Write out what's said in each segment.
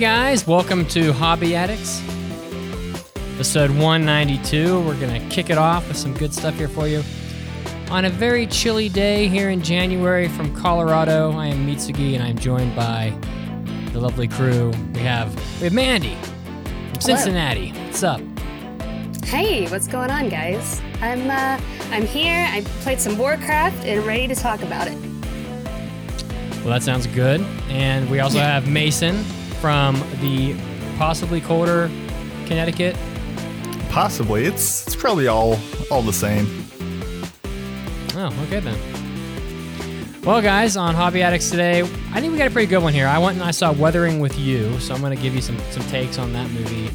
Guys, welcome to Hobby Addicts. Episode 192. We're going to kick it off with some good stuff here for you. On a very chilly day here in January from Colorado, I am Mitsugi and I'm joined by the lovely crew. We have we have Mandy from Cincinnati. What's up? Hey, what's going on, guys? I'm uh, I'm here. I played some Warcraft and ready to talk about it. Well, that sounds good. And we also have Mason from the possibly colder Connecticut. Possibly. It's it's probably all all the same. Oh, okay then. Well, guys, on Hobby Addicts today, I think we got a pretty good one here. I went and I saw Weathering with You, so I'm going to give you some some takes on that movie.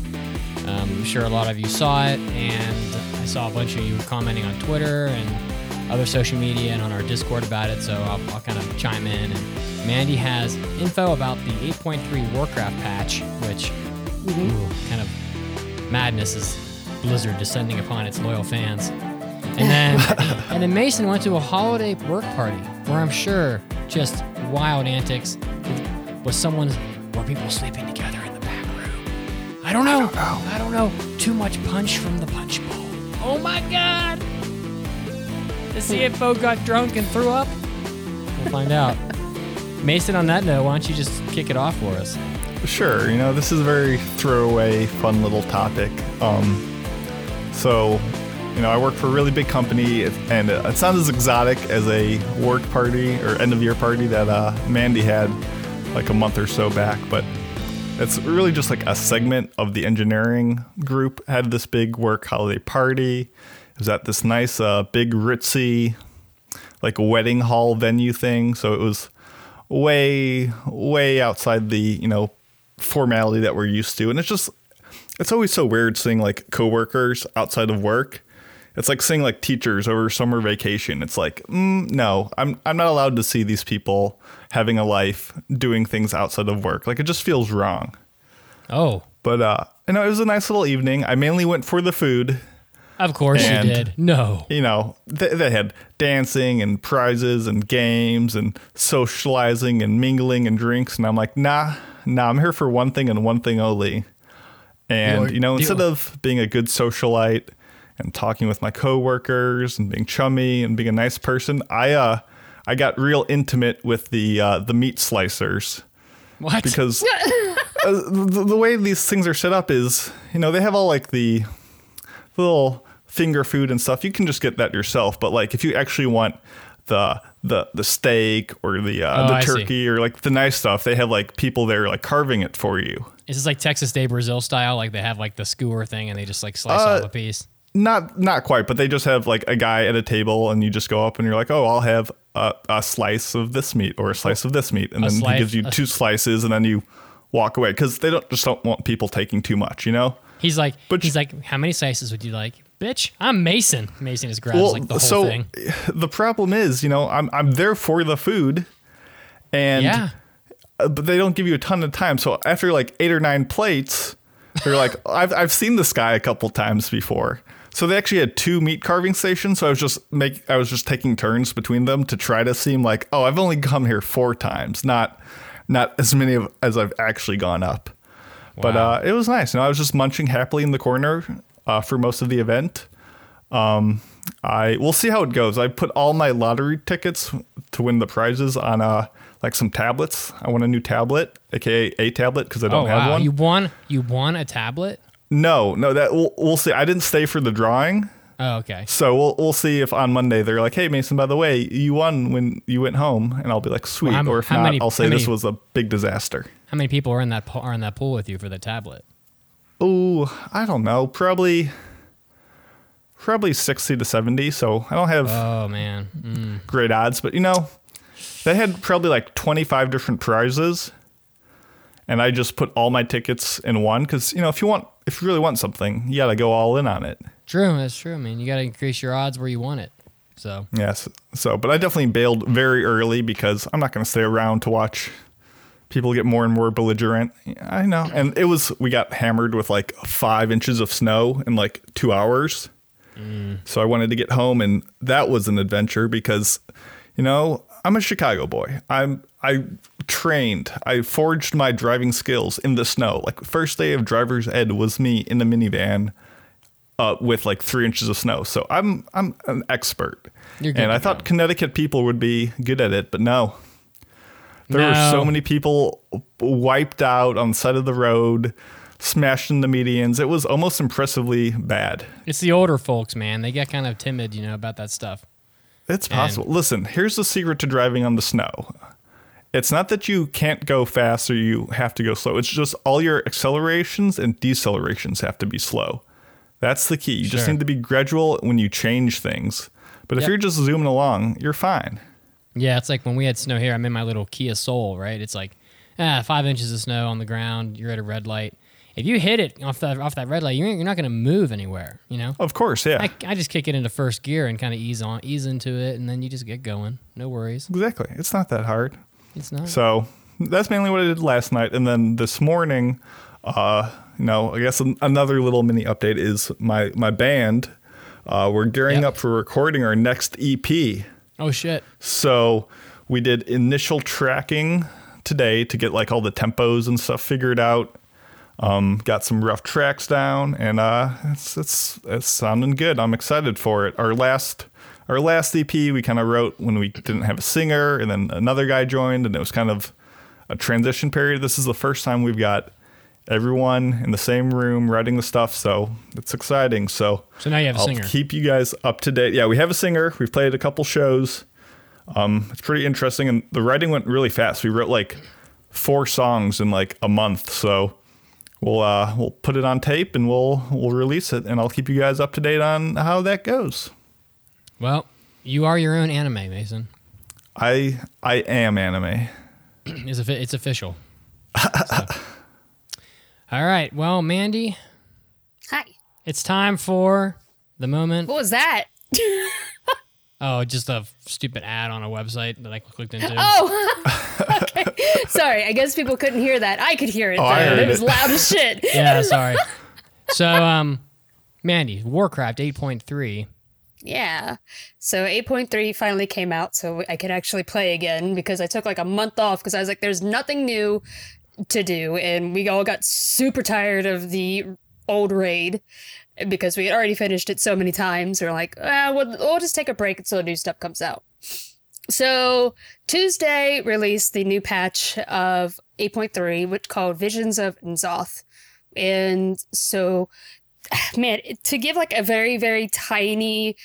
Um, I'm sure a lot of you saw it, and I saw a bunch of you commenting on Twitter and other social media and on our Discord about it. So I'll, I'll kind of chime in. And Mandy has info about the 8.3 Warcraft patch, which mm-hmm. ooh, kind of madness is Blizzard descending upon its loyal fans. And then, and then Mason went to a holiday work party where I'm sure just wild antics with, with someone, were people sleeping together in the back room. I don't know. I don't know. Too much punch from the punch bowl. Oh my God! The CFO got drunk and threw up. We'll find out. Mason, on that note, why don't you just kick it off for us? Sure, you know, this is a very throwaway, fun little topic. Um, so, you know, I work for a really big company, and it sounds as exotic as a work party or end of year party that uh, Mandy had like a month or so back, but it's really just like a segment of the engineering group had this big work holiday party. It was at this nice, uh, big ritzy, like wedding hall venue thing. So it was way, way outside the you know formality that we're used to, and it's just it's always so weird seeing like coworkers outside of work. It's like seeing like teachers over summer vacation. It's like, mm, no, I'm I'm not allowed to see these people having a life, doing things outside of work. Like it just feels wrong. Oh, But uh, you know, it was a nice little evening. I mainly went for the food. Of course And- you did. No. You know, they, they had dancing and prizes and games and socializing and mingling and drinks, and I'm like, nah, nah, I'm here for one thing and one thing only. And Lord, you know, instead deal. of being a good socialite and talking with my coworkers and being chummy and being a nice person, I uh, I got real intimate with the uh, the meat slicers What? because uh, the, the way these things are set up is, you know, they have all like the little finger food and stuff. You can just get that yourself, but like if you actually want the the the steak or the uh, Oh, the I see. turkey or like the nice stuff, they have like people there like carving it for you. Is this like Texas de Brazil style? Like they have like the skewer thing and they just like slice Uh, off a piece? Not not quite, but they just have like a guy at a table, and you just go up and you're like, oh, I'll have a, a slice of this meat or a slice of this meat, and A then slice- he gives you two slices, and then you walk away because they don't just don't want people taking too much, you know. He's like, But he's you- like, how many slices would you like? Bitch, I'm Mason. Mason is grabs like the whole so thing. the problem is, you know, I'm I'm there for the food, and Yeah. uh, but they don't give you a ton of time. So after like eight or nine plates, they're like, I've I've seen this guy a couple times before. So they actually had two meat carving stations. So I was just make I was just taking turns between them to try to seem like, oh, I've only come here four times, not not as many of, as I've actually gone up. But uh, it was nice. You know, I was just munching happily in the corner uh, for most of the event. Um, I we'll see how it goes. I put all my lottery tickets to win the prizes on uh like some tablets. I want a new tablet, aka a tablet, because I Oh don't have wow, one. you won, you won a tablet. no, no, that we'll, we'll see. I didn't stay for the drawing, Oh okay. so we'll we'll see if on Monday they're like, "Hey Mason, by the way, you won when you went home," and I'll be like, "Sweet," Well, or if not, many- I'll say how this was a big disaster. How many people are in that po- are in that pool with you for the tablet? Oh, I don't know, probably probably sixty to seventy. So I don't have Oh man, mm. great odds, but you know, they had probably like 25 different prizes. and I just put all my tickets in one because you know if you want if you really want something, you got to go all in on it. True, that's true. I mean, you got to increase your odds where you want it. So Yes. So, but I definitely bailed very early because I'm not going to stay around to watch people get more and more belligerent. I know. And it was, we got hammered with like five inches of snow in like two hours. So I wanted to get home, and that was an adventure because, you know, I'm a Chicago boy. I'm, I trained, I forged my driving skills in the snow. Like, first day of driver's ed was me in the minivan uh, with like three inches of snow. So I'm I'm an expert. You're good and I thought. Connecticut people would be good at it, but no. There were so many people wiped out on the side of the road, smashed in the medians. It was almost impressively bad. it's the older folks, man. They get kind of timid, you know, about that stuff. It's possible. Listen, here's the secret to driving on the snow. It's not that you can't go fast or you have to go slow. It's just all your accelerations and decelerations have to be slow. That's the key. You just need to be gradual when you change things. But if Yep. you're just zooming along, you're fine. Yeah, it's like when we had snow here. I'm in my little Kia Soul, right? It's like ah, five inches of snow on the ground. You're at a red light. If you hit it off that off that red light, you're, you're not going to move anywhere. You know. Of course, yeah. I, I just kick it into first gear and kind of ease on, ease into it, and then you just get going. No worries. exactly. It's not that hard. It's not. So that's mainly what I did last night. And then this morning, uh, you know, I guess an- another little mini update is my my band. Uh, we're gearing Yep. up for recording our next EP. Oh shit. So we did initial tracking today to get like all the tempos and stuff figured out. Um, got some rough tracks down, and uh, it's it's it's sounding good. I'm excited for it. Our last our last EP we kind of wrote when we didn't have a singer, and then another guy joined, and it was kind of a transition period. This is the first time we've got everyone in the same room writing the stuff, so it's exciting. So So now you have a I'll singer. keep you guys up to date. Yeah, we have a singer. We've played a couple shows. Um, it's pretty interesting, and the writing went really fast. We wrote like four songs in like a month, so we'll uh, we'll put it on tape and we'll we'll release it, and I'll keep you guys up to date on how that goes. Well, you are your own anime, Mason. I I am anime. It's, it's official. So. All right. Well, Mandy, Hi. it's time for the moment. What was that? Oh, just a stupid ad on a website that I clicked into. Oh, okay. Sorry, I guess people couldn't hear that. I could hear it. Oh, though. I heard it was it. loud as shit. Yeah, sorry. So, um, Mandy, Warcraft 8.3. Yeah. So 8.3 finally came out, so I could actually play again because I took like a month off because I was like, there's nothing new to do. And we all got super tired of the old raid because we had already finished it so many times. We're like, ah, we'll, we'll just take a break until new stuff comes out. So Tuesday released the new patch of 8.3, which called Visions of N'Zoth. And so, man, to give like a very, very tiny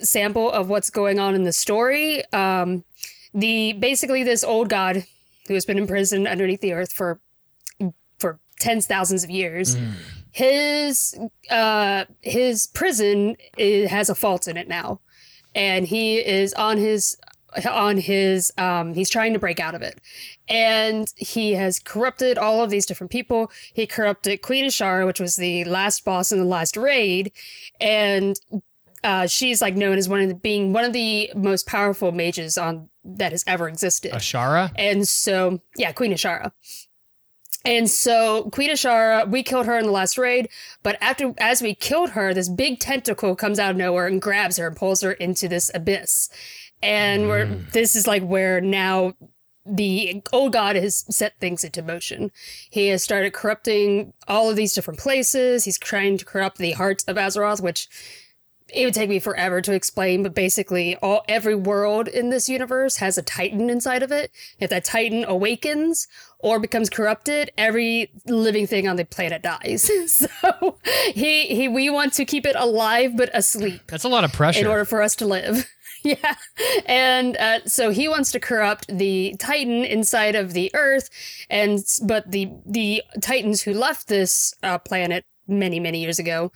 sample of what's going on in the story, um, the basically this old god who has been imprisoned underneath the earth for for tens thousands of years. His uh his prison i has a fault in it now, and he is on his on his um he's trying to break out of it. And he has corrupted all of these different people. He corrupted queen Azshara which was the last boss in the last raid. And uh she's like known as one of the being one of the most powerful mages on that has ever existed Azshara? and so, yeah, Queen Azshara. And so Queen Azshara, we killed her in the last raid, but after as we killed her, this big tentacle comes out of nowhere and grabs her and pulls her into this abyss. And we're mm. this is like where now the old god has set things into motion. He has started corrupting all of these different places. He's trying to corrupt the hearts of Azeroth, which it would take me forever to explain, but basically, all every world in this universe has a titan inside of it. If that titan awakens or becomes corrupted, every living thing on the planet dies. so he he we want to keep it alive but asleep That's a lot of pressure. in order for us to live. yeah. And uh, so he wants to corrupt the Titan inside of the Earth, and but the the Titans who left this uh, planet many many years ago,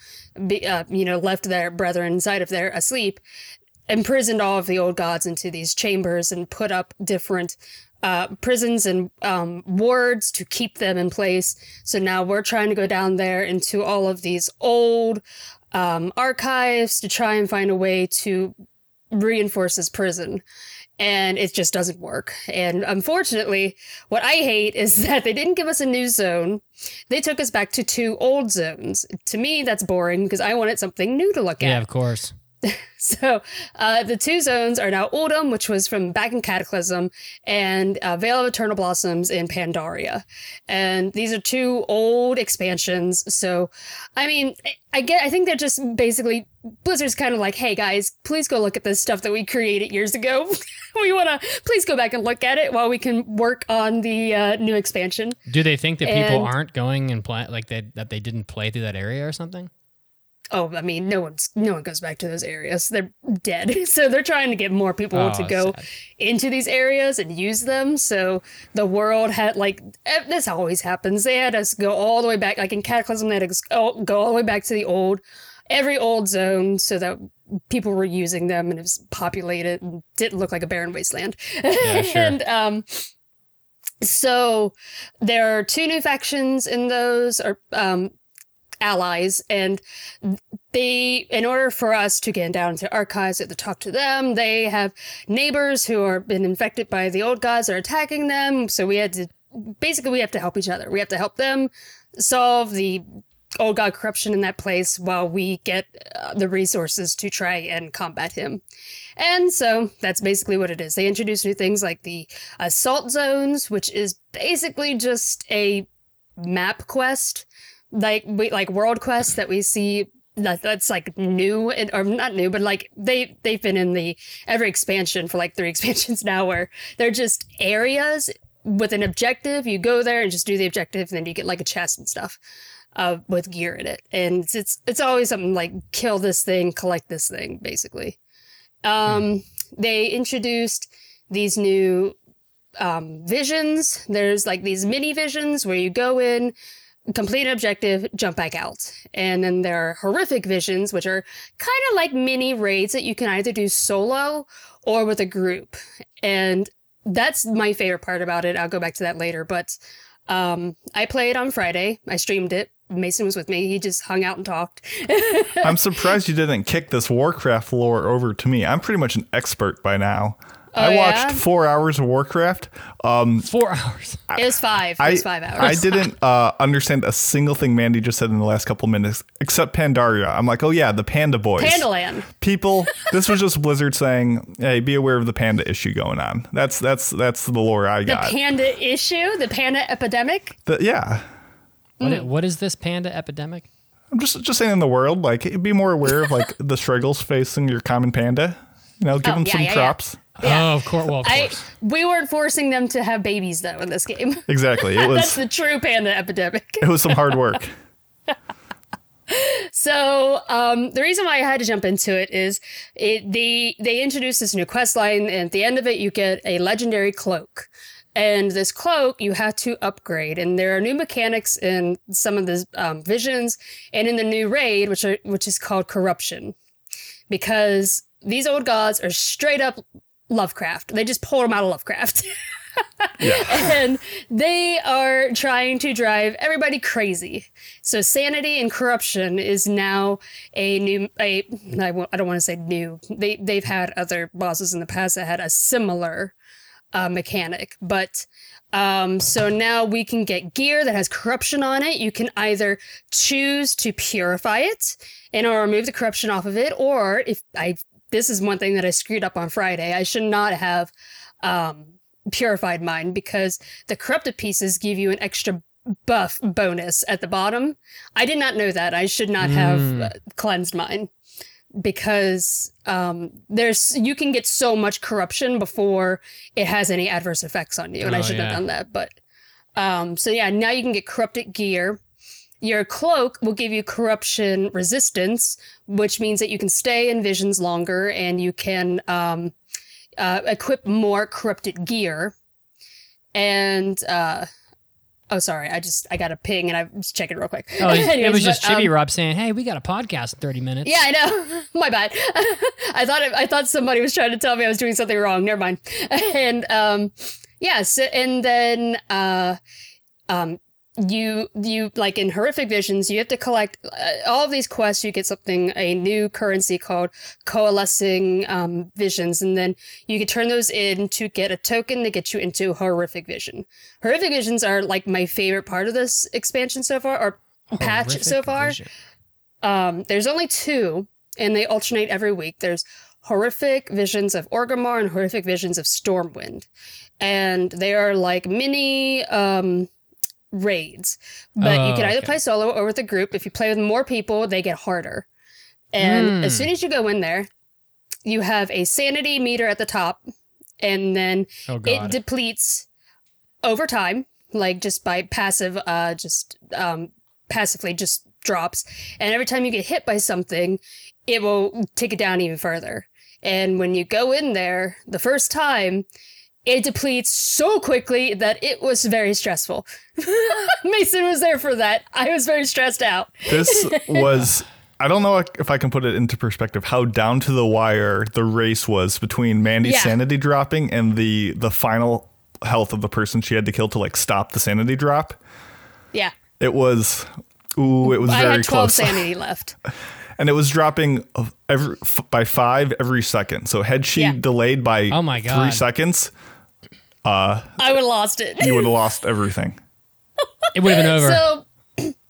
be, uh, you know, left their brethren inside of there asleep. imprisoned all of the old gods into these chambers and put up different uh, prisons and um, wards to keep them in place. So now we're trying to go down there into all of these old um, archives to try and find a way to reinforce this prison. And it just doesn't work. And unfortunately, what I hate is that they didn't give us a new zone. They took us back to two old zones. To me, that's boring because I wanted something new to look at. Yeah, of course. So uh, the two zones are now Uldum, which was from back in Cataclysm, and uh, Vale of Eternal Blossoms in Pandaria. And these are two old expansions. So, I mean, I get, I think they're just basically Blizzard's kind of like, hey guys, please go look at this stuff that we created years ago. we want to please go back and look at it while we can work on the uh, new expansion. Do they think that people And- aren't going and play like they, that they didn't play through that area or something? Oh, I mean, no one's no one goes back to those areas. They're dead. So they're trying to get more people Oh, to go sad. into these areas and use them. So the world had like eh, this always happens. They had us go all the way back, like in Cataclysm, they had us go, go all the way back to the old, every old zone, so that people were using them and it was populated and didn't look like a barren wasteland. Yeah, sure. and um, so there are two new factions in those, or um, allies, and they in order for us to get down to archives to talk to them they have neighbors who are been infected by the old gods are attacking them. So we had to basically we have to help each other. We have to help them solve the old god corruption in that place while we get uh, the resources to try and combat him. And so that's basically what it is. They introduce new things like the assault zones which is basically just a map quest like we like world quests that we see that that's like new and or not new but like they they've been in the every expansion for like three expansions now where they're just areas with an objective. You go there and just do the objective and then you get like a chest and stuff uh, with gear in it. And it's, it's it's always something like kill this thing collect this thing basically. Um they introduced these new um visions. There's like these mini visions where you go in complete objective, jump back out. And then there are horrific visions, which are kind of like mini raids that you can either do solo or with a group. And that's my favorite part about it. I'll go back to that later. But um, I played on Friday. I streamed it. Mason was with me. He just hung out and talked. I'm surprised you didn't kick this Warcraft lore over to me. I'm pretty much an expert by now. I Oh, yeah? watched four hours of Warcraft. Um, Four hours. It was five. It I, was five hours. I didn't uh, understand a single thing Mandy just said in the last couple minutes, except Pandaria. I'm like, oh yeah, the Panda Boys. Pandaland. People, this was just Blizzard saying, "Hey, be aware of the panda issue going on." That's that's that's the lore I got. The panda issue, the panda epidemic. The- yeah, What, Mm. what is this panda epidemic? I'm just just saying in the world, like, be more aware of like the struggles facing your common panda. You know, give Oh, them yeah, some yeah, yeah. props. Yeah. Oh, of course. Well, of I we weren't forcing them to have babies though in this game. Exactly. It was That's the true panda epidemic. it was some hard work. So um, the reason why I had to jump into it is it they they introduced this new quest line, and at the end of it, you get a legendary cloak. And this cloak you have to upgrade, and there are new mechanics in some of the um, visions, and in the new raid, which are which is called corruption, because these old gods are straight up Lovecraft. They just pulled them out of Lovecraft. and they are trying to drive everybody crazy. So sanity and corruption is now a new a I won't- I don't want to say new. They they've had other bosses in the past that had a similar uh, mechanic, but um, so now we can get gear that has corruption on it. You can either choose to purify it and or remove the corruption off of it, or if I this is one thing that I screwed up on Friday. I should not have um, purified mine because the corrupted pieces give you an extra buff bonus at the bottom. I did not know that. I should not have Mm. uh, cleansed mine because um, there's you can get so much corruption before it has any adverse effects on you, and I Oh, should yeah. have done that. But um, so yeah, now you can get corrupted gear. Your cloak will give you corruption resistance, which means that you can stay in visions longer and you can um, uh, equip more corrupted gear. And uh, Oh, sorry. I just I got a ping and I was checking real quick. Oh, it was just but, um, Rob saying, "Hey, we got a podcast in 30 minutes." Yeah, I know. My bad. I thought it, I thought somebody was trying to tell me I was doing something wrong. Never mind. And um, yeah. So and then uh, um, you you like in horrific visions, you have to collect uh, all of these quests. You get something a new currency called coalescing um, visions, and then you can turn those in to get a token to get you into horrific vision. Horrific visions are like my favorite part of this expansion so far, or patch Horrific so far. Um, there's only two, and they alternate every week. There's horrific visions of Orgrimmar and horrific visions of Stormwind, and they are like mini um, raids. But you Oh, can either okay. play solo or with a group. If you play with more people, they get harder. And Hmm. as soon as you go in there, you have a sanity meter at the top, and then Oh it depletes over time like just by passive uh just um passively just drops and every time you get hit by something it will take it down even further and when you go in there the first time it depletes so quickly that it was very stressful mason was there for that i was very stressed out This was. I don't know if I can put it into perspective how down to the wire the race was between Mandy's Yeah. sanity dropping and the the final health of the person she had to kill to like stop the sanity drop. yeah It was ooh, it was very close. i very had 12 close. sanity left and it was dropping every f- by 5 every second. So had she Yeah. delayed by Oh my God. 3 God. Seconds, i would have lost it you would have lost everything. it would have been over. so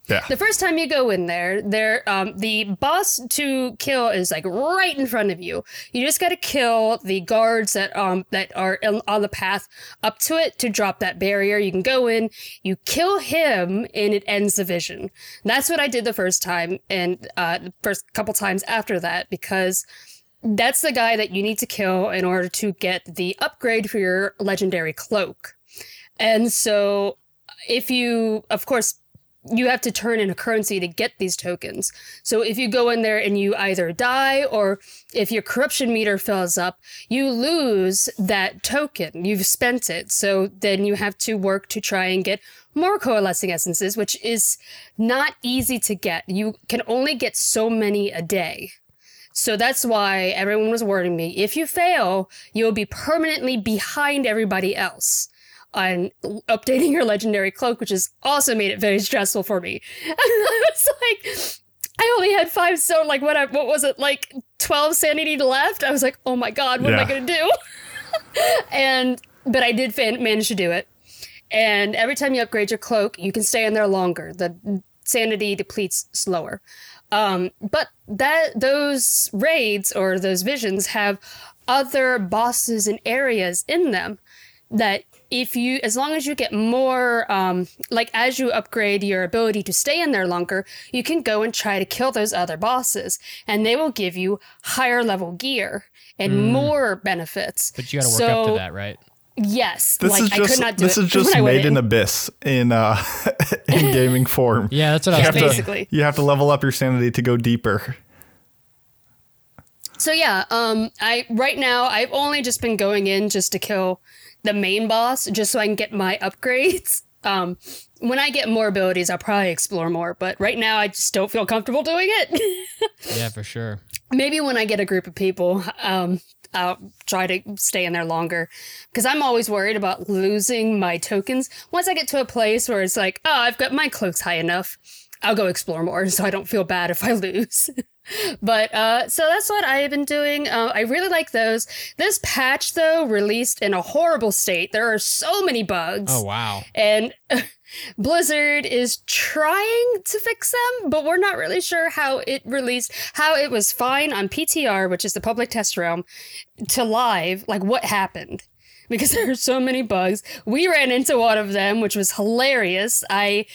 Yeah. The first time you go in there, there um, the boss to kill is like right in front of you. You just got to kill the guards that um that are in, on the path up to it to drop that barrier. You can go in, you kill him, and it ends the vision. That's what I did the first time, and uh, the first couple times after that because that's the guy that you need to kill in order to get the upgrade for your legendary cloak. And so, if you, of course, you have to turn in a currency to get these tokens. So if you go in there and you either die or if your corruption meter fills up, you lose that token. You've spent it. So then you have to work to try and get more coalescing essences, which is not easy to get. You can only get so many a day. So that's why everyone was warning me if you fail, you'll be permanently behind everybody else on updating your legendary cloak, which has also made it very stressful for me. And I was like, I only had five, so like what? I, what was it like? Twelve sanity left. I was like, oh my god, what am I gonna do? and but I did fan- manage to do it. And every time you upgrade your cloak, you can stay in there longer. The sanity depletes slower. Um, but that those raids or those visions have other bosses and areas in them that if you as long as you get more um, like as you upgrade your ability to stay in there longer you can go and try to kill those other bosses and they will give you higher level gear and more benefits but you got to work up to that, right? Yes This like is i just could not do this it is just when I made in abyss in uh in gaming form. Yeah, that's what I You was have, thinking. to, basically. you have to level up your sanity to go deeper. So yeah, um, I right now I've only just been going in just to kill the main boss, just so I can get my upgrades. Um, when I get more abilities, I'll probably explore more. But right now, I just don't feel comfortable doing it. Yeah, for sure. Maybe when I get a group of people, um, I'll try to stay in there longer because I'm always worried about losing my tokens. Once I get to a place where it's like, oh, I've got my cloaks high enough, I'll go explore more so I don't feel bad if I lose. but uh, so that's what I have been doing. Uh, I really like those. This patch, though, released in a horrible state. There are so many bugs. Oh wow. And Blizzard is trying to fix them, but we're not really sure how it released, how it was fine on PTR, which is the public test realm, to live, like what happened. Because there are so many bugs. We ran into one of them, which was hilarious. I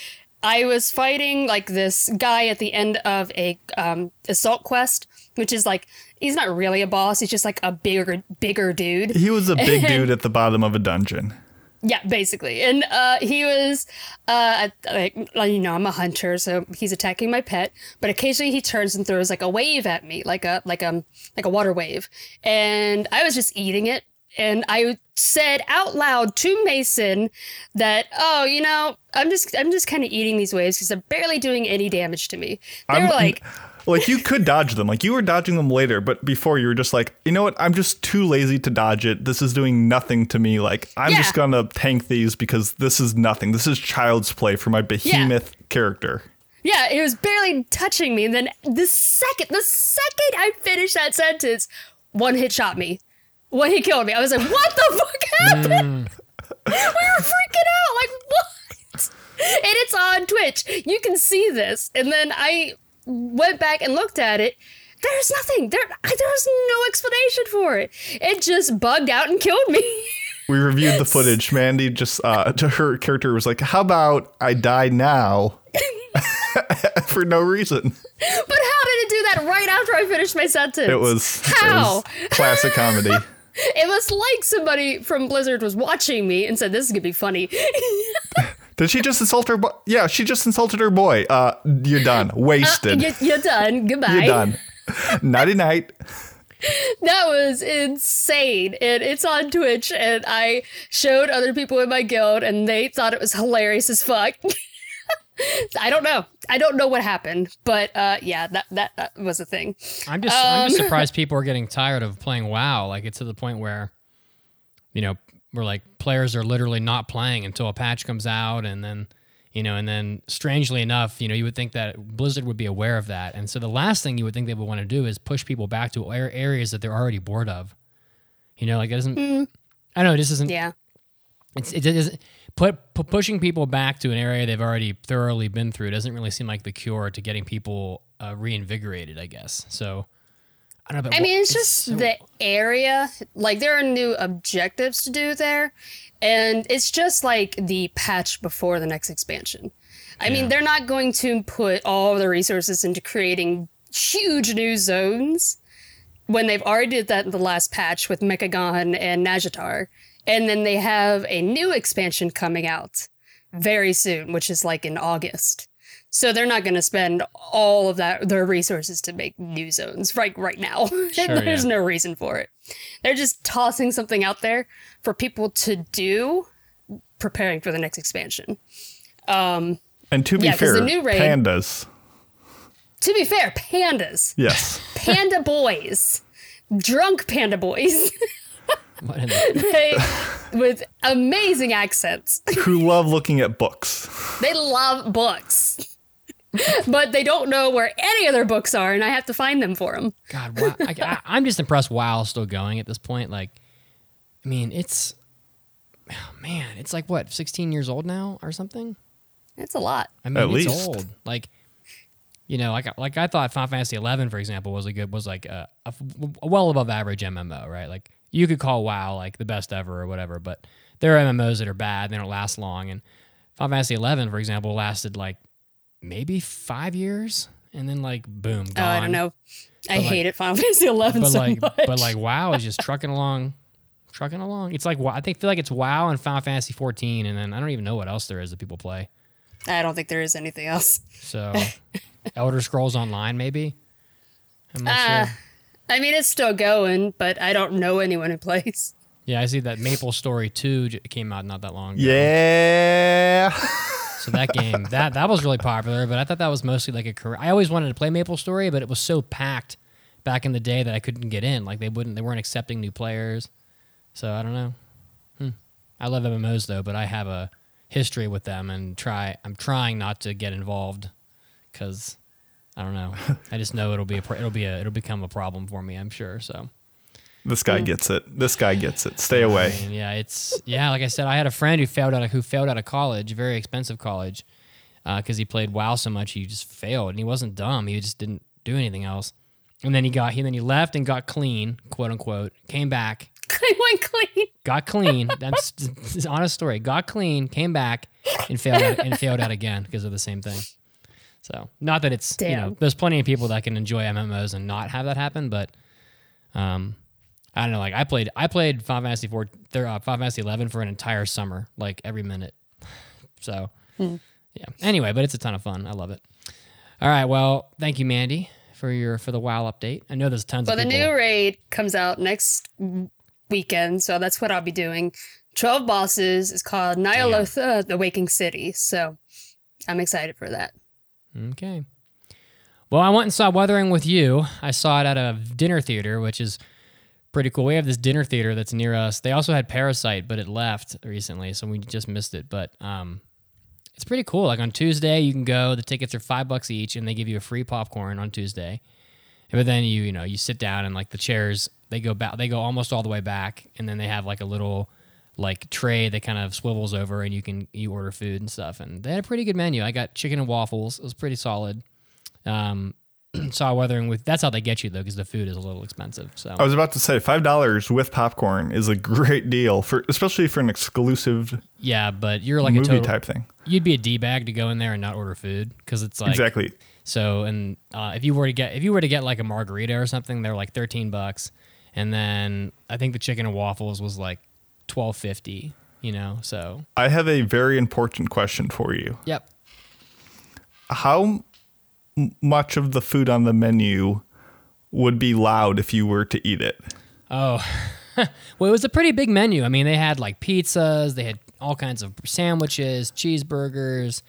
I was fighting like this guy at the end of a um, assault quest, which is like he's not really a boss. He's just like a bigger bigger dude. He was a big dude at the bottom of a dungeon. Yeah, basically. And uh, he was, uh, like, like, you know, I'm a hunter, so he's attacking my pet. But occasionally he turns and throws like a wave at me, like a like a like a water wave, and I was just eating it. And I said out loud to Mason that, oh, you know, I'm just I'm just kind of eating these waves because they're barely doing any damage to me. They're I'm- like, like you could dodge them. Like you were dodging them later, but before you were just like, you know what? I'm just too lazy to dodge it. This is doing nothing to me. Like I'm Yeah. just gonna tank these because this is nothing. This is child's play for my behemoth character. yeah, it was barely touching me. And then the second, the second I finished that sentence, one hit shot me. One he killed me. I was like, what the fuck happened? we were freaking out. Like, what? And it's on Twitch. You can see this. And then I went back and looked at it. There's nothing. There, there's no explanation for it. It just bugged out and killed me. We reviewed the footage. Mandy just uh to her character was like, How about I die now? for no reason. But how did it do that right after I finished my sentence? It was, it How? was classic comedy. It was like somebody from Blizzard was watching me and said, "This is gonna be funny." Did she just insult her boy? Yeah, she just insulted her boy. Uh you're done. Wasted. you, you're done. Goodbye. you're done. Nighty night. That was insane, and it's on Twitch. And I showed other people in my guild, and they thought it was hilarious as fuck. I don't know. I don't know what happened, but uh, yeah, that, that that was a thing. I'm just I'm just Um, surprised people are getting tired of playing WoW. Like it's to the point where, you know, we're like players are literally not playing until a patch comes out, and then, you know, and then strangely enough, you know, you would think that Blizzard would be aware of that, and so the last thing you would think they would want to do is push people back to areas that they're already bored of. You know, like it doesn't. I know this isn't. Yeah, It's, it doesn't put, pu- pushing people back to an area they've already thoroughly been through doesn't really seem like the cure to getting people uh, reinvigorated. I guess so. I don't know. But I mean, it's just so- the area. Like there are new objectives to do there, and it's just like the patch before the next expansion. I mean, they're not going to put all the resources into creating huge new zones when they've already did that in the last patch with Mechagon and Nazjatar. And then they have a new expansion coming out very soon, which is like in August. So they're not going to spend all of that their resources to make new zones right right now. There's yeah. no reason for it. They're just tossing something out there for people to do, preparing for the next expansion. Um, And to be Yeah, fair, the new raid- pandas. to be fair, pandas, Yes. panda boys, drunk panda boys, what in the- they, with amazing accents. Who love looking at books. They love books. but they don't know where any of their books are, and I have to find them for them. God, wow. I, I, I'm just impressed. WoW still going at this point. Like, I mean, it's oh, man, it's like what 16 years old now or something. It's a lot. I mean, At it's least. old. Like, you know, like like I thought Final Fantasy 11, for example, was a good was like a, a, a well above average MMO, right? Like you could call WoW like the best ever or whatever, but there are MMOs that are bad. They don't last long. And Final Fantasy 11, for example, lasted like maybe five years, and then like boom, gone. Oh, I don't know. I like- hated Final Fantasy Eleven But so like, much. but like WoW is just trucking along, trucking along. It's like I think feel like it's WoW and Final Fantasy 14, and then I don't even know what else there is that people play. I don't think there is anything else. So, Elder Scrolls Online, maybe. I'm not Ah. sure. I mean, it's still going, but I don't know anyone who plays. Yeah, I see that Maple Story 2 j- came out not that long ago. Yeah. So that game, that that was really popular, but I thought that was mostly like a career. I always wanted to play Maple Story, but it was so packed back in the day that I couldn't get in. Like they wouldn't, they weren't accepting new players. So I don't know. Hmm. I love MMOs though, but I have a history with them and try. I'm trying not to get involved because I don't know. I just know it'll be a, it'll be a, it'll become a problem for me. I'm sure. So. This guy hmm. gets it. This guy gets it. Stay away. And yeah, it's yeah. Like I said, I had a friend who failed out of who failed out of college, very expensive college, uh, because he played WoW so much he just failed, and he wasn't dumb. He just didn't do anything else. And then he got he then he left and got clean, quote unquote. Came back, I went clean. got clean. That's an honest story. Got clean, came back, and failed out, and failed out again because of the same thing. So not that it's you know there's plenty of people that can enjoy MMOs and not have that happen, but um, I don't know. Like I played, I played Final Fantasy four, thir- uh, Final Fantasy eleven for an entire summer, like every minute. So, Hmm. yeah. Anyway, but it's a ton of fun. I love it. All right. Well, thank you, Mandy, for your for the WoW update. I know there's tons Well, of the new raid comes out next weekend, so that's what I'll be doing. Twelve Bosses is called Ny'alotha, the Waking City. So I'm excited for that. Okay. Well, I went and saw Weathering with You. I saw it at a dinner theater, which is pretty cool. We have this dinner theater that's near us. They also had Parasite, but it left recently, so we just missed it. But um, it's pretty cool. Like on Tuesday, you can go. The tickets are five bucks each, and they give you a free popcorn on Tuesday. But then you you know you sit down and like the chairs they go back they go almost all the way back, and then they have like a little like tray that kind of swivels over, and you can you order food and stuff. And they had a pretty good menu. I got chicken and waffles. It was pretty solid. Um, saw Weathering with that's how they get you though because the food is a little expensive. So I was about to say five dollars with popcorn is a great deal for, especially for an exclusive yeah, but you're like movie a total, type thing. You'd be a d bag to go in there and not order food because it's like exactly. So and uh, if you were to get if you were to get like a margarita or something, they're like thirteen bucks, and then I think the chicken and waffles was like twelve fifty. You know, so I have a very important question for you. yep. How much of the food on the menu would be loud if you were to eat it? Oh, well, it was a pretty big menu. I mean, they had like pizzas, they had all kinds of sandwiches, cheeseburgers.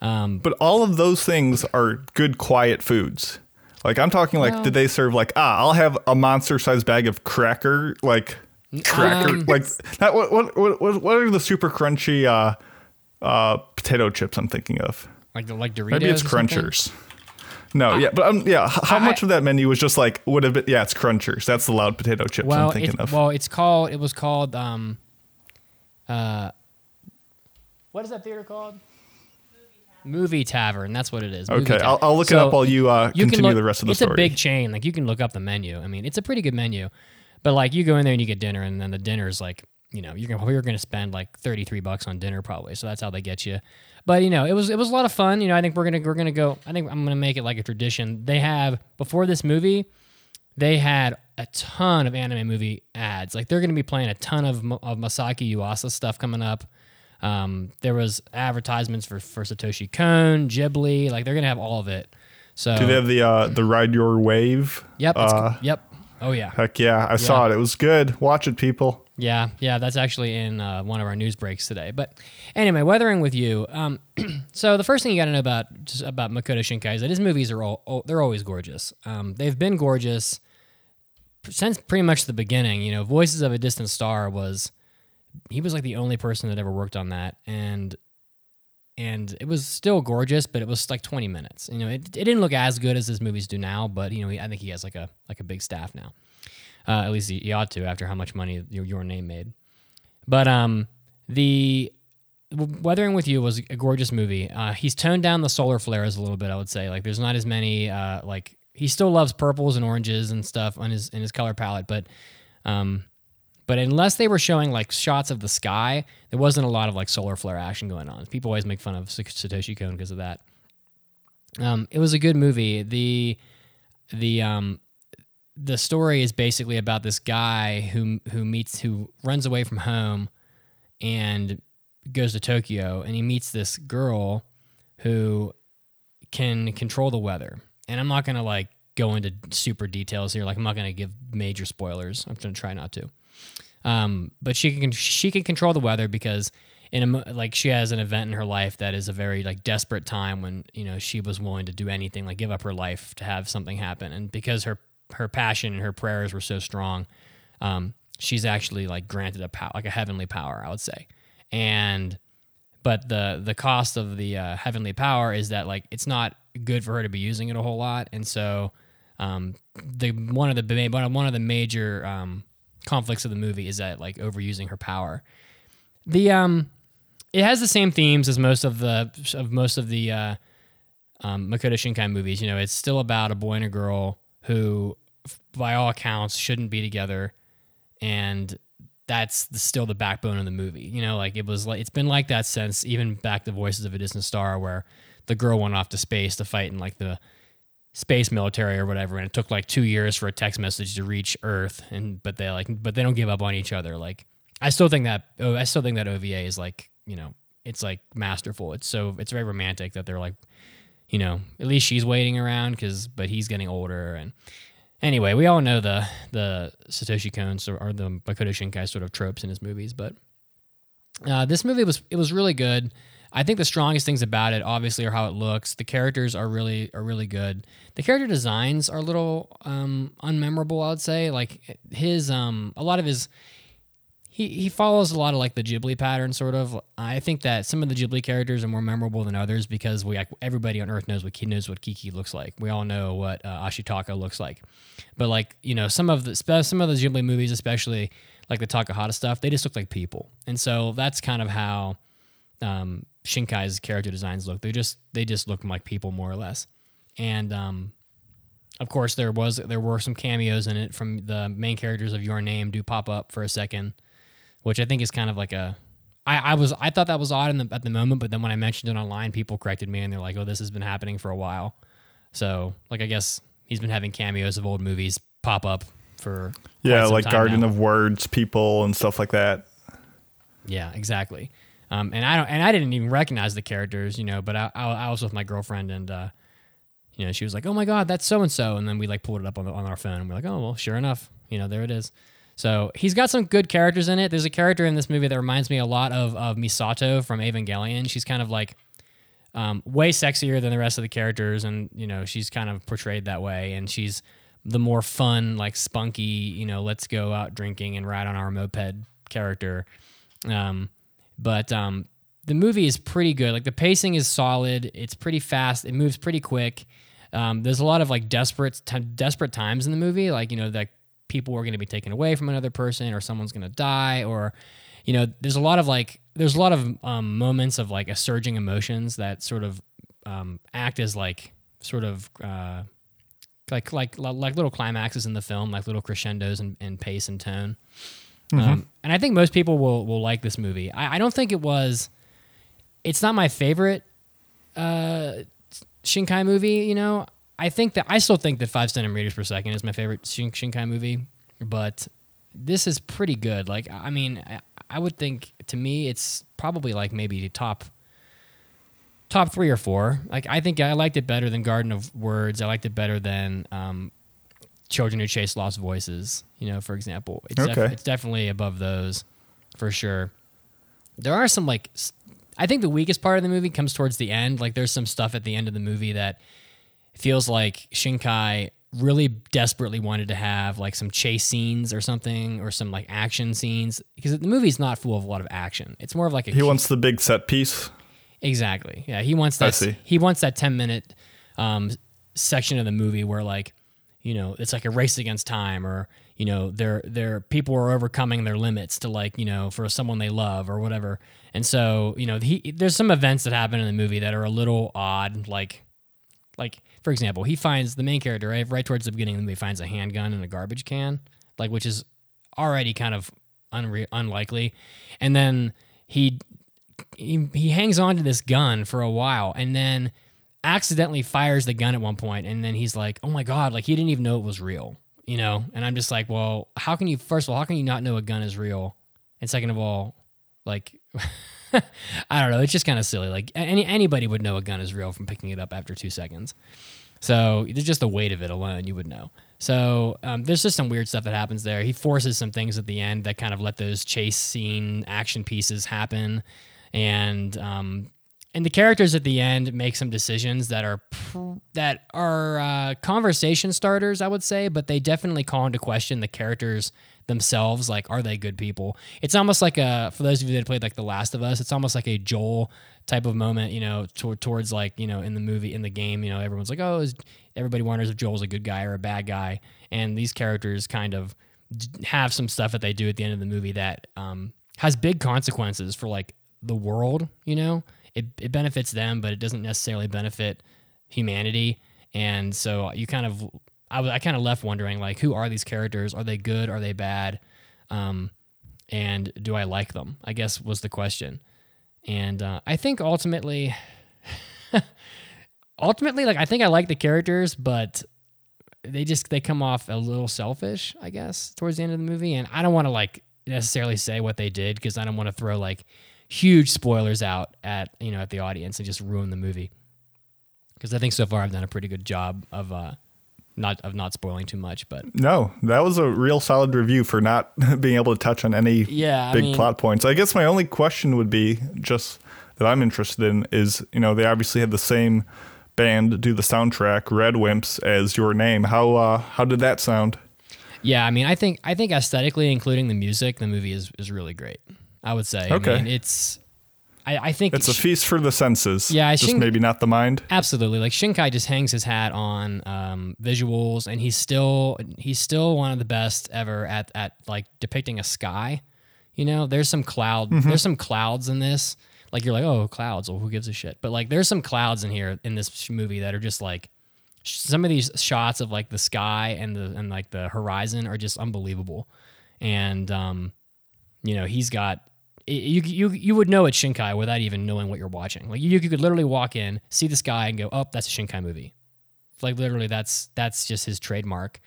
Um, But all of those things are good, quiet foods. Like I'm talking like, Well- did they serve like ah? I'll have a monster-sized bag of cracker, like cracker, Um, like that. What what what what what are the super crunchy uh, uh, potato chips? I'm thinking of. like the like Doritos. Maybe it's? Crunchers. No, yeah, but um, yeah. How I- much of that menu was just like would have been? Yeah, it's Crunchers. That's the loud potato chips Well, I'm thinking it, of. well, it's called. It was called. Um, uh, what is that theater called? Movie Tavern. That's what it is. Movie okay, I'll, I'll look it up while you uh, you can continue look- the rest of the it's story. a big chain. Like you can look up the menu. I mean, it's a pretty good menu. But like you go in there and you get dinner, and then the dinner is like you know you're gonna you're gonna spend like thirty three bucks on dinner probably. So that's how they get you. But you know it was it was a lot of fun. You know I think we're gonna we're gonna go. I think I'm gonna make it like a tradition. They have before this movie, they had a ton of anime movie ads. Like they're gonna be playing a ton of of Masaaki Yuasa stuff coming up. Um, there was advertisements for for Satoshi Kon, Ghibli. Like they're gonna have all of it. So Do they have the uh, the ride your wave? Yep. Uh, yep. Oh yeah. heck yeah, I saw it. It was good. Watch it, people. Yeah. Yeah. That's actually in uh, one of our news breaks today. But anyway, weathering with you. Um, so the first thing you got to know about just about Makoto Shinkai is that his movies are all, all they're always gorgeous. Um, they've been gorgeous since pretty much the beginning. You know, Voices of a Distant Star was he was like the only person that ever worked on that, and and it was still gorgeous, but it was like 20 minutes. You know, it, it didn't look as good as his movies do now, but you know, he, I think he has like a like a big staff now. Uh, at least he, he ought to after how much money your, your name made. But um, the Weathering with You was a gorgeous movie. Uh, he's toned down the solar flares a little bit, I would say. Like, there's not as many. Uh, like, he still loves purples and oranges and stuff on his in his color palette, but um, but unless they were showing like shots of the sky, there wasn't a lot of like solar flare action going on. People always make fun of Satoshi Kon because of that. Um, it was a good movie. The the um, the story is basically about this guy who who meets who runs away from home and goes to Tokyo and he meets this girl who can control the weather. And I'm not going to like go into super details here like I'm not going to give major spoilers. I'm going to try not to. Um, but she can she can control the weather because in a like she has an event in her life that is a very like desperate time when you know she was willing to do anything like give up her life to have something happen. And because her her passion and her prayers were so strong um, she's actually like granted a power like a heavenly power I would say. And but the the cost of the uh, heavenly power is that like it's not good for her to be using it a whole lot. And so um, the one of the one of the major um, conflicts of the movie is that like overusing her power the um it has the same themes as most of the of most of the uh, um, Makoto Shinkai movies. You know, it's still about a boy and a girl who, by all accounts, shouldn't be together, and that's the, still the backbone of the movie. You know, like it was like it's been like that since even back the Voices of a Distant Star, where the girl went off to space to fight in like the space military or whatever, and it took like two years for a text message to reach Earth, and but they like but they don't give up on each other. Like I still think that oh, I still think that OVA is like you know it's like masterful. It's so it's very romantic that they're like you know at least she's waiting around because but he's getting older and anyway, we all know the the Satoshi Kon or, or the Makoto Shinkai sort of tropes in his movies, but uh, this movie was it was really good. I think the strongest things about it, obviously, are how it looks. The characters are really are really good. The character designs are a little um, unmemorable. I would say, like his um, a lot of his he he follows a lot of like the Ghibli pattern, sort of. I think that some of the Ghibli characters are more memorable than others because we like, everybody on Earth knows what knows what Kiki looks like. We all know what uh, Ashitaka looks like, but like you know some of the some of the Ghibli movies, especially like the Takahata stuff, they just look like people, and so that's kind of how um, Shinkai's character designs look. They just they just look like people more or less, and um, of course there was there were some cameos in it from the main characters of Your Name do pop up for a second which I think is kind of like a. I, I was I thought that was odd the, at the moment, but then when I mentioned it online, people corrected me and they're like, "Oh, this has been happening for a while." So, like, I guess he's been having cameos of old movies pop up for yeah, like Garden now. of Words people and stuff like that. Yeah, exactly. Um, and I don't, and I didn't even recognize the characters, you know. But I, I, I was with my girlfriend, and uh, you know, she was like, "Oh my god, that's so and so," and then we like pulled it up on the, on our phone, and we're like, "Oh well, sure enough, you know, there it is." So he's got some good characters in it. There's a character in this movie that reminds me a lot of, of Misato from Evangelion. She's kind of like um, way sexier than the rest of the characters, and you know she's kind of portrayed that way. And she's the more fun, like spunky, you know, let's go out drinking and ride on our moped character. Um, but um, the movie is pretty good. Like the pacing is solid. It's pretty fast. It moves pretty quick. Um, there's a lot of like desperate, t- desperate times in the movie. Like you know, like people are going to be taken away from another person or someone's going to die or you know there's a lot of like there's a lot of um, moments of like a surging emotions that sort of um, act as like sort of uh, like like like little climaxes in the film like little crescendos and, pace and tone mm-hmm. um, and i think most people will will like this movie I, I don't think it was it's not my favorite uh, shinkai movie you know I think that I still think that five centimeters per second is my favorite Shin- Shinkai movie, but this is pretty good. Like, I mean, I, I would think to me it's probably like maybe top top three or four. Like, I think I liked it better than Garden of Words. I liked it better than um, Children Who Chase Lost Voices. You know, for example, it's, okay. def- it's definitely above those for sure. There are some like, I think the weakest part of the movie comes towards the end. Like, there's some stuff at the end of the movie that feels like Shinkai really desperately wanted to have like some chase scenes or something or some like action scenes because the movie's not full of a lot of action. It's more of like a He wants the big set piece. Exactly. Yeah, he wants that he wants that 10 minute um, section of the movie where like you know, it's like a race against time or you know, their their people are overcoming their limits to like, you know, for someone they love or whatever. And so, you know, he there's some events that happen in the movie that are a little odd like like for example, he finds the main character right, right towards the beginning of the movie finds a handgun in a garbage can, like which is already kind of unre- unlikely, and then he, he he hangs on to this gun for a while, and then accidentally fires the gun at one point, and then he's like, "Oh my god!" Like he didn't even know it was real, you know. And I'm just like, "Well, how can you? First of all, how can you not know a gun is real? And second of all, like." I don't know. It's just kind of silly. Like any anybody would know a gun is real from picking it up after two seconds. So there's just the weight of it alone, you would know. So um, there's just some weird stuff that happens there. He forces some things at the end that kind of let those chase scene action pieces happen, and um, and the characters at the end make some decisions that are that are uh, conversation starters, I would say, but they definitely call into question the characters themselves like are they good people? It's almost like a for those of you that played like the last of us it's almost like a joel type of moment you know to, towards like you know in the movie in the game you know everyone's like oh is, everybody wonders if joel's a good guy or a bad guy and these characters kind of have some stuff that they do at the end of the movie that um, has big consequences for like the world you know it, it benefits them but it doesn't necessarily benefit humanity and so you kind of I was I kind of left wondering like who are these characters? Are they good? Are they bad? Um, and do I like them? I guess was the question. And uh, I think ultimately, ultimately, like I think I like the characters, but they just they come off a little selfish, I guess, towards the end of the movie. And I don't want to like necessarily say what they did because I don't want to throw like huge spoilers out at you know at the audience and just ruin the movie. Because I think so far I've done a pretty good job of uh, not of not spoiling too much, but No, that was a real solid review for not being able to touch on any Yeah, I big mean- plot points. I guess my only question would be just that I'm interested in is, you know, they obviously had the same band do the soundtrack, RADWIMPS, as your name. How uh, how did that sound? yeah, I mean, I think I think aesthetically, including the music, the movie is is really great. I would say. Okay. I mean, it's. I, I think It's a sh- feast for the senses. Yeah, I just think- maybe not the mind. Absolutely. Like Shinkai just hangs his hat on um, visuals, and he's still he's still one of the best ever at at like depicting a sky. You know, there's some cloud. There's some clouds in this. Like you're like, oh, clouds. Well, who gives a shit? But like, there's some clouds in here in this movie that are just like sh- some of these shots of like the sky and the and like the horizon are just unbelievable. And um, you know, he's got you you you would know it's Shinkai without even knowing what you're watching. Like you, you could literally walk in, see this guy, and go, "Oh, that's a Shinkai movie." Like literally, that's that's just his trademark.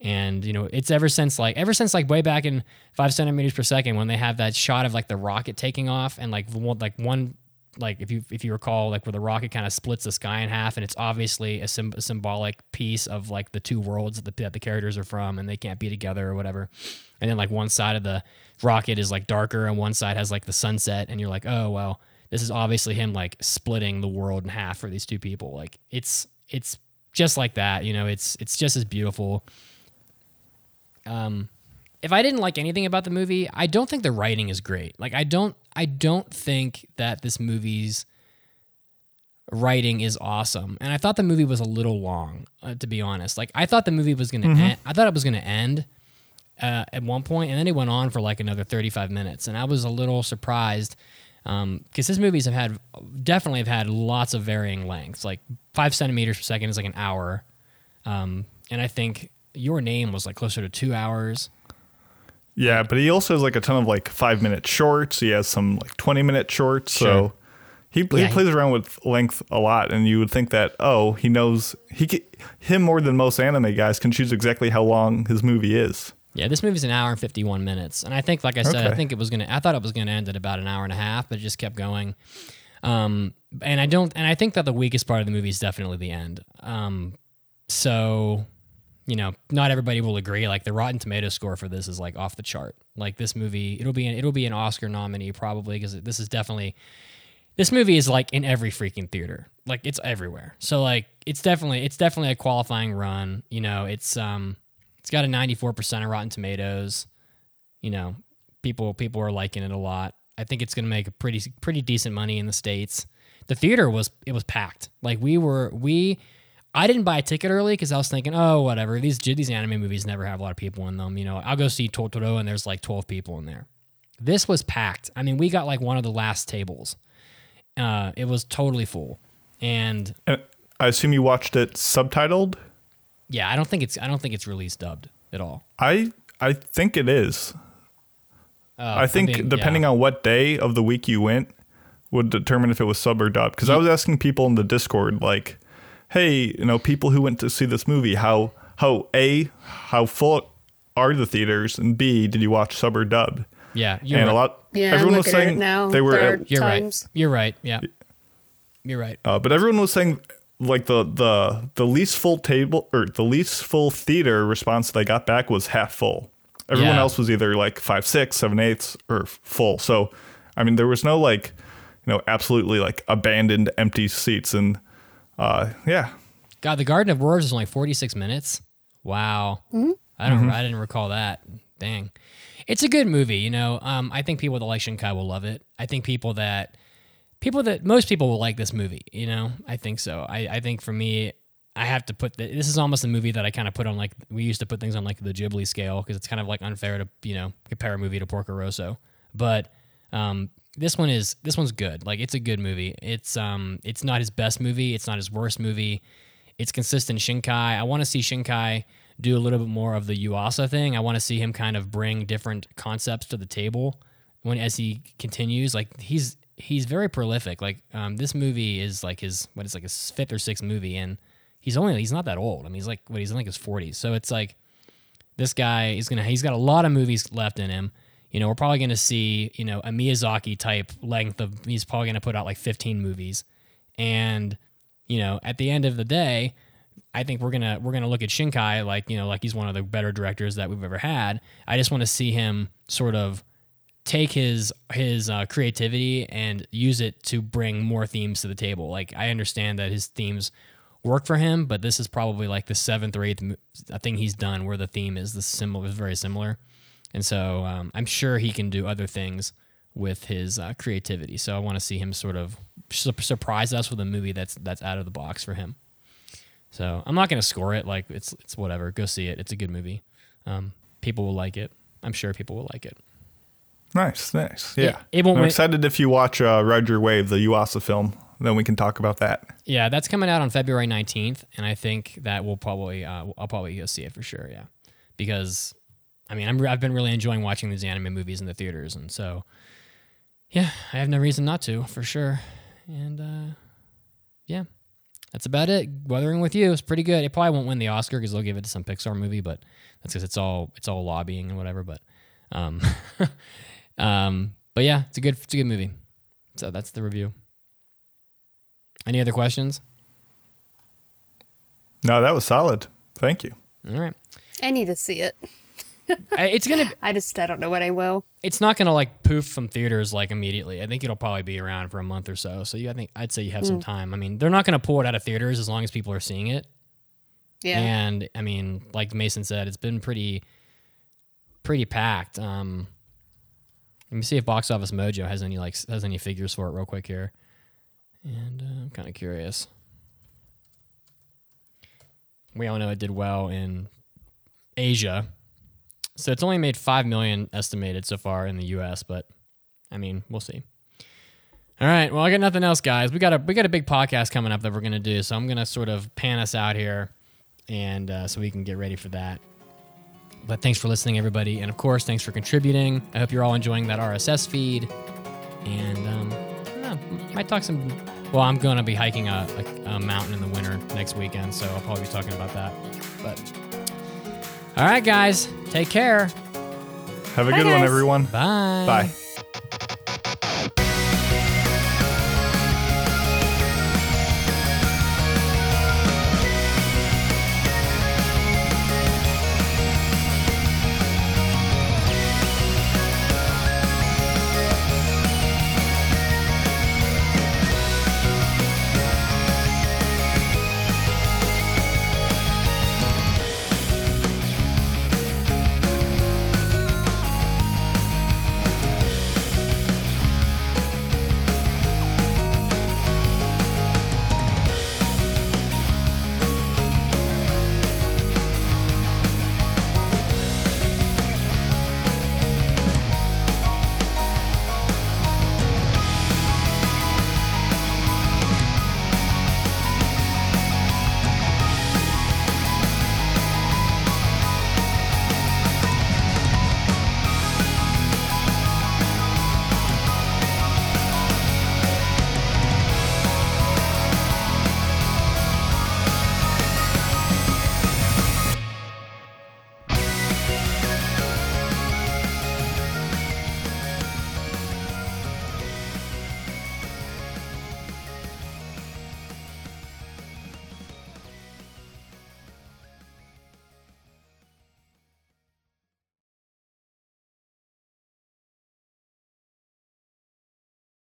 And you know, it's ever since like ever since like way back in five centimeters per second when they have that shot of like the rocket taking off and like one like one like if you if you recall like where the rocket kind of splits the sky in half and it's obviously a, a symbolic piece of like the two worlds that the, that the characters are from and they can't be together or whatever. And then like one side of the rocket is like darker and one side has like the sunset and you're like oh well this is obviously him like splitting the world in half for these two people. Like it's it's just like that you know? It's it's just as beautiful. Um if I didn't like anything about the movie, I don't think the writing is great. Like I don't I don't think that this movie's writing is awesome. And I thought the movie was a little long, uh, to be honest. Like I thought the movie was going to end I thought it was going to end uh, at one point and then it went on for like another 35 minutes and I was a little surprised um because his movies have had definitely have had lots of varying lengths like five centimeters per second is like an hour um and i think your name was like closer to two hours Yeah, but he also has like a ton of like five minute shorts. He has some like 20 minute shorts. Sure. So he, Yeah, he he- plays around with length a lot. And you would think that, oh, he knows, he ca- him more than most anime guys can choose exactly how long his movie is. Yeah, this movie's an hour and 51 minutes. And I think, like I said, I think it was to, I thought it was going to end at about an hour and a half, but it just kept going. Um, and I don't, and I think that the weakest part of the movie is definitely the end. Um, so, you know, not everybody will agree. Like the Rotten Tomato score for this is like off the chart. Like this movie, it'll be, an, it'll be an Oscar nominee probably because this is definitely, this movie is like in every freaking theater. Like it's everywhere. So like it's definitely it's definitely a qualifying run. You know, it's um it's got a 94% of Rotten Tomatoes. You know, people people are liking it a lot. I think it's to make a pretty pretty decent money in the states. The theater was it was packed. Like we were we I didn't buy a ticket early because I was thinking, oh, whatever. These these anime movies never have a lot of people in them. You know, I'll go see Totoro and there's like 12 people in there. This was packed. I mean, we got like one of the last tables. Uh, it was totally full, and And I assume you watched it subtitled. yeah, I don't think it's I don't think it's released dubbed at all. I I think it is. Uh, I think depending on what day of the week you went would determine if it was sub or dub. Because I was asking people in the Discord, like, "Hey, you know, people who went to see this movie, how how a how full are the theaters, and b did you watch sub or dub?" yeah, you're and right. a lot, Yeah, everyone was looking at it saying now. they were, at, You're times. right. You're right. Yeah, you're right. uh, but everyone was saying like the the the least full table or the least full theater response they got back was half full. Everyone Yeah. else was either like five six, seven eighths, or full. So, I mean, there was no like, you know, absolutely like abandoned empty seats, and uh, yeah, God, the Garden of Words is only 46 minutes. Wow. Mm-hmm. I don't. I didn't recall that. Dang. It's a good movie. You know. Um, I think people that like Shinkai will love it. I think people that people that most people will like this movie. You know. I think so. I, I think for me, I have to put the, this is almost a movie that I kind of put on like we used to put things on like the Ghibli scale because it's kind of like unfair to you know compare a movie to Porco Rosso, but um, this one is this one's good. Like it's a good movie. It's um it's not his best movie. It's not his worst movie. It's consistent Shinkai. I want to see Shinkai do a little bit more of the Yuasa thing. I want to see him kind of bring different concepts to the table when as he continues. Like he's he's very prolific. Like um, this movie is like his what is like his fifth or sixth movie, and he's only he's not that old. I mean, he's like what he's in like his forties. So it's like this guy is gonna he's got a lot of movies left in him. You know, we're probably gonna see you know a Miyazaki type length of he's probably gonna put out like 15 movies, and you know at the end of the day, I think we're gonna we're gonna look at Shinkai like you know like he's one of the better directors that we've ever had. I just want to see him sort of take his his uh, creativity and use it to bring more themes to the table. Like I understand that his themes work for him, but this is probably like the seventh or eighth thing he's done where the theme is the similar is very similar, and so um, I'm sure he can do other things with his uh, creativity. So I want to see him sort of su- surprise us with a movie that's that's out of the box for him. So I'm not going to score it like it's it's whatever. Go see it. It's a good movie. Um, people will like it. I'm sure people will like it. Nice, nice. Yeah. it I'm excited if you watch uh, Ride Your Wave, the Yuasa film. Then we can talk about that. Yeah, that's coming out on February 19th, and I think that we'll probably uh, I'll probably go see it for sure. Yeah, because I mean I'm, I've been really enjoying watching these anime movies in the theaters, and so yeah, I have no reason not to for sure. And uh, yeah, that's about it. Weathering with You is pretty good. It probably won't win the Oscar because they'll give it to some Pixar movie, but that's because it's all it's all lobbying and whatever. But um, um, but yeah, it's a good it's a good movie. So that's the review. Any other questions? No, that was solid. Thank you. All right. I need to see it. It's gonna I just I don't know what I will. it's not gonna like poof from theaters like immediately. I think it'll probably be around for a month or so. So you, I think I'd say you have some time. I mean, they're not gonna pull it out of theaters as long as people are seeing it. Yeah. And I mean, like Mason said, it's been pretty pretty packed. Um let me see if Box Office Mojo has any like has any figures for it real quick here. And uh, I'm kind of curious. We all know it did well in Asia. So it's only made 5 million estimated so far in the US, but I mean, we'll see. All right, well, I got nothing else, guys. We got a we got a big podcast coming up that we're gonna do, so I'm gonna sort of pan us out here, and uh, so we can get ready for that. But thanks for listening, everybody, and of course, thanks for contributing. I hope you're all enjoying that RSS feed, and um, know, might talk some. Well, I'm gonna be hiking a, a, a mountain in the winter next weekend, so I'll probably be talking about that. But all right, guys, take care. Have a Bye, good one, guys. everyone. Bye. Bye.